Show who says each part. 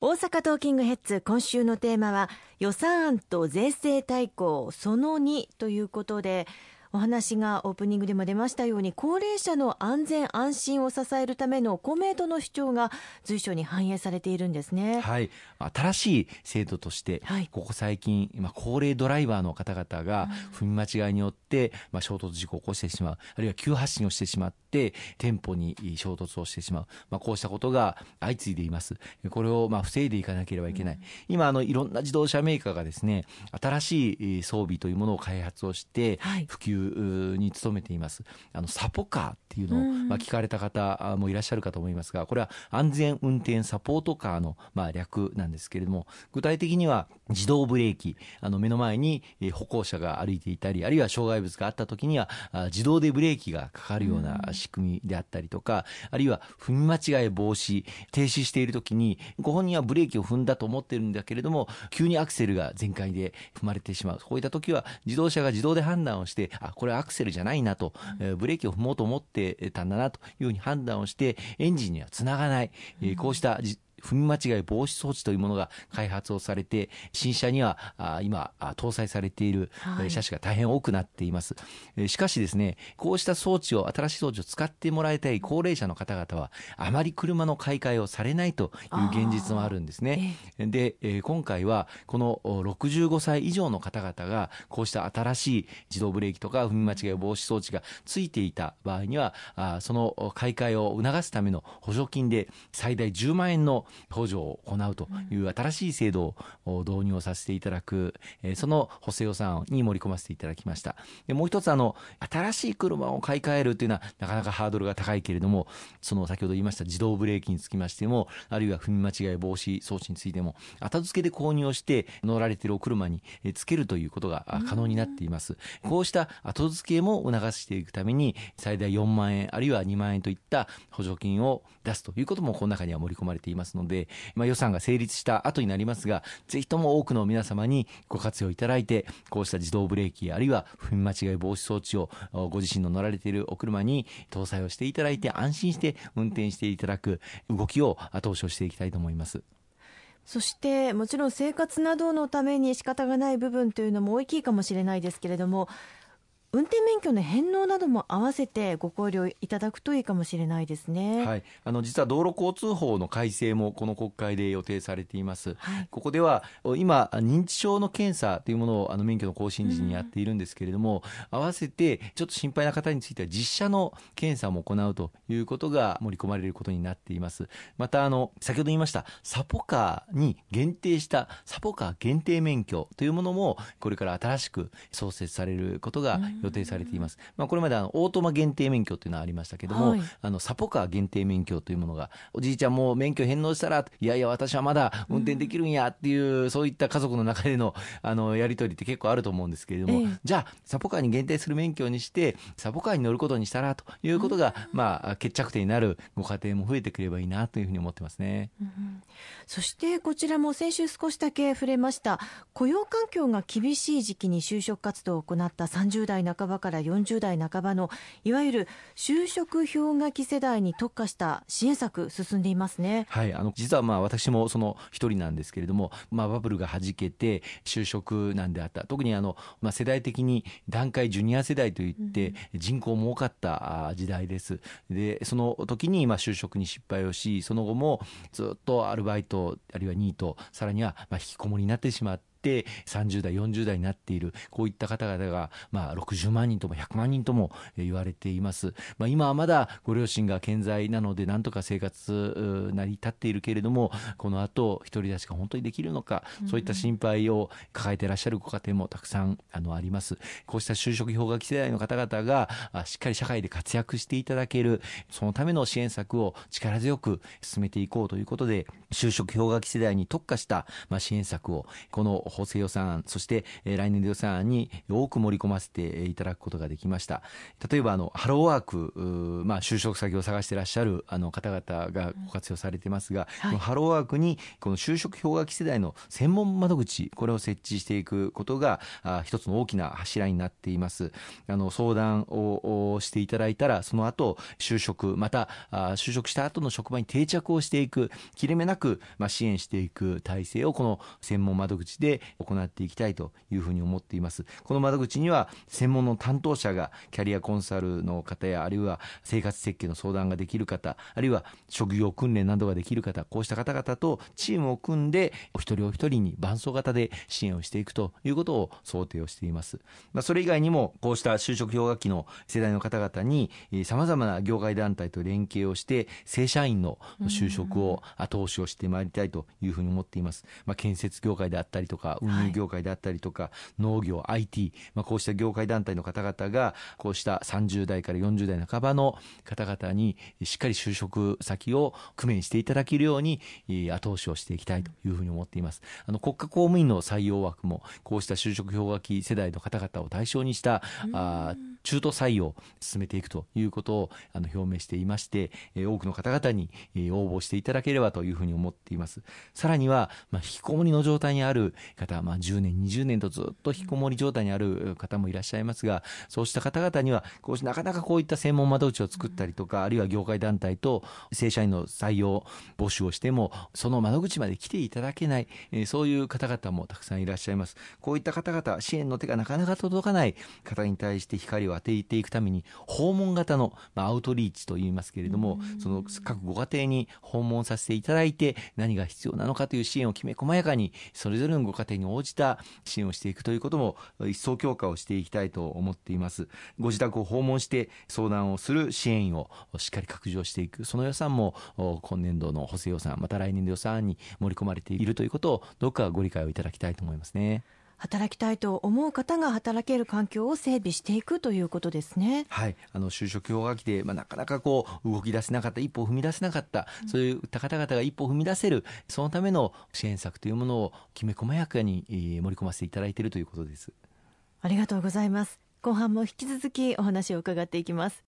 Speaker 1: 大阪トーキングヘッズ今週のテーマは予算案と税制大綱その2ということでお話がオープニングでも出ましたように高齢者の安全安心を支えるための公明党の主張が随所に反映されているんですね。
Speaker 2: はい、新しい制度として、はい、ここ最近、まあ、高齢ドライバーの方々が踏み間違いによって、まあ、衝突事故を起こしてしまう。あるいは急発進をしてしまって店舗に衝突をしてしまう、まあ、こうしたことが相次いでいます。これをまあ防いでいかなければいけない、うん、今あのいろんな自動車メーカーがですね新しい装備というものを開発をして普及に努めています。あのサポカーっていうのを、まあ、聞かれた方もいらっしゃるかと思いますがこれは安全運転サポートカーの、まあ、略なんですけれども具体的には自動ブレーキ。あの目の前に歩行者が歩いていたりあるいは障害物があった時には自動でブレーキがかかるような仕組みであったりとかあるいは踏み間違い防止停止している時にご本人はブレーキを踏んだと思ってるんだけれども急にアクセルが全開で踏まれてしまう。こういった時は自動車が自動で判断をしてあこれはアクセルじゃないなと、えー、ブレーキを踏もうと思ってたんだなというふうに判断をしてエンジンにはつながない、えー、こうした踏み間違い防止装置というものが開発をされて新車には今搭載されている車種が大変多くなっています、はい、しかしですねこうした装置を新しい装置を使ってもらいたい高齢者の方々はあまり車の買い替えをされないという現実もあるんですね。で今回はこの65歳以上の方々がこうした新しい自動ブレーキとか踏み間違い防止装置がついていた場合にはその買い替えを促すための補助金で最大10万円の補助を行うという新しい制度を導入をさせていただく、えその補正予算に盛り込ませていただきました。でもう一つあの新しい車を買い替えるというのはなかなかハードルが高いけれどもその先ほど言いました自動ブレーキにつきましてもあるいは踏み間違い防止装置についても後付けで購入をして乗られているお車につけるということが可能になっています。こうした後付けも促していくために最大4万円あるいは2万円といった補助金を出すということもこの中には盛り込まれていますので、まあ、予算が成立した後になりますがぜひとも多くの皆様にご活用いただいてこうした自動ブレーキあるいは踏み間違い防止装置をご自身の乗られているお車に搭載をしていただいて安心して運転していただく動きを後押しをしていきたいと思います。
Speaker 1: そしてもちろん生活などのために仕方がない部分というのも大きいかもしれないですけれども運転免許の返納なども合わせてご考慮いただくといいかもしれないですね。
Speaker 2: はい、あの実は道路交通法の改正もこの国会で予定されています。はい、ここでは今認知症の検査というものをあの免許の更新時にやっているんですけれども、うん、合わせてちょっと心配な方については実車の検査も行うということが盛り込まれることになっています。またあの先ほど言いましたサポカーに限定したサポカー限定免許というものもこれから新しく創設されることが、うん予定されています。まあ、これまであのオートマ限定免許というのはありましたけども、はい、あのサポカー限定免許というものがおじいちゃんも免許返納したらいやいや私はまだ運転できるんやっていう、うん、そういった家族の中でのあのやり取りって結構あると思うんですけれども、ええ、じゃあサポカーに限定する免許にしてサポカーに乗ることにしたらということが、うん、まあ決着点になるご家庭も増えてくればいいなというふうに思ってますね。うん、
Speaker 1: そしてこちらも先週少しだけ触れました。雇用環境が厳しい時期に就職活動を行った30代半ばから40代半ばのいわゆる就職氷河期世代に特化した支援策進んでいますね。
Speaker 2: はい、あの実はまあ私もその一人なんですけれども、まあバブルが弾けて就職難であった。特にあのまあ世代的に段階ジュニア世代といって人口も多かった時代です。でその時にまあ就職に失敗をし、その後もずっとアルバイトあるいはニート、さらにはまあ引きこもりになってしまって。って30代40代になっている。こういった方々が、まあ、60万人とも100万人とも言われています、まあ、今はまだご両親が健在なのでなんとか生活成り立っているけれどもこの後独り立ちが本当にできるのか、そういった心配を抱えていらっしゃるご家庭もたくさんあのあります。こうした就職氷河期世代の方々がしっかり社会で活躍していただけるそのための支援策を力強く進めていこうということで就職氷河期世代に特化した、まあ、支援策をこの補正予算案そして、え来年度予算案に多く盛り込ませていただくことができました。例えばあのハローワーク、まあ、就職先を探していらっしゃるあの方々がご活用されてますが、はい、ハローワークにこの就職氷河期世代の専門窓口これを設置していくことがあ一つの大きな柱になっています。あの相談をしていただいたらその後就職またあ就職した後の職場に定着をしていく切れ目なく、まあ、支援していく体制をこの専門窓口で行っていきたいというふうに思っていますこの窓口には専門の担当者がキャリアコンサルの方やあるいは生活設計の相談ができる方あるいは職業訓練などができる方こうした方々とチームを組んでお一人お一人に伴走型で支援をしていくということを想定をしています、まあ、それ以外にもこうした就職氷河期の世代の方々にさまざまな業界団体と連携をして正社員の就職を後押しをしてまいりたいというふうに思っています、まあ、建設業界であったりとか運輸業界であったりとか、はい、農業 IT、まあ、こうした業界団体の方々がこうした30代から40代半ばの方々にしっかり就職先を工面していただけるように後押しをしていきたいというふうに思っています。あの国家公務員の採用枠もこうした就職氷河期世代の方々を対象にしたあ中途採用進めていくということをあの表明していまして、え多くの方々に、え応募していただければというふうに思っています。さらには、まあ、引きこもりの状態にある方、まあ、10年、20年とずっと引きこもり状態にある方もいらっしゃいますが、そうした方々には、こうしなかなかこういった専門窓口を作ったりとか、あるいは業界団体と正社員の採用募集をしても、その窓口まで来ていただけない、えそういう方々もたくさんいらっしゃいます。こういった方々、支援の手がなかなか届かない方に対して光を当てていくために、訪問型の、まあ、アウトリーチと言いますけれども、その各ご家庭に訪問させていただいて、何が必要なのかという支援をきめ細やかに、それぞれのご家庭に応じた支援をしていくということも、一層強化をしていきたいと思っています。ご自宅を訪問して相談をする支援をしっかり拡充していく、その予算も今年度の補正予算、また来年度予算案に盛り込まれているということを、どうかご理解をいただきたいと思いますね。
Speaker 1: 働きたいと思う方が働ける環境を整備していくということですね。
Speaker 2: はい、あの就職氷河期で、まあ、なかなかこう動き出せなかった、一歩踏み出せなかった、うん、そういった方々が一歩踏み出せる、そのための支援策というものをきめ細やかに盛り込ませていただいているということです。
Speaker 1: ありがとうございます。後半も引き続きお話を伺っていきます。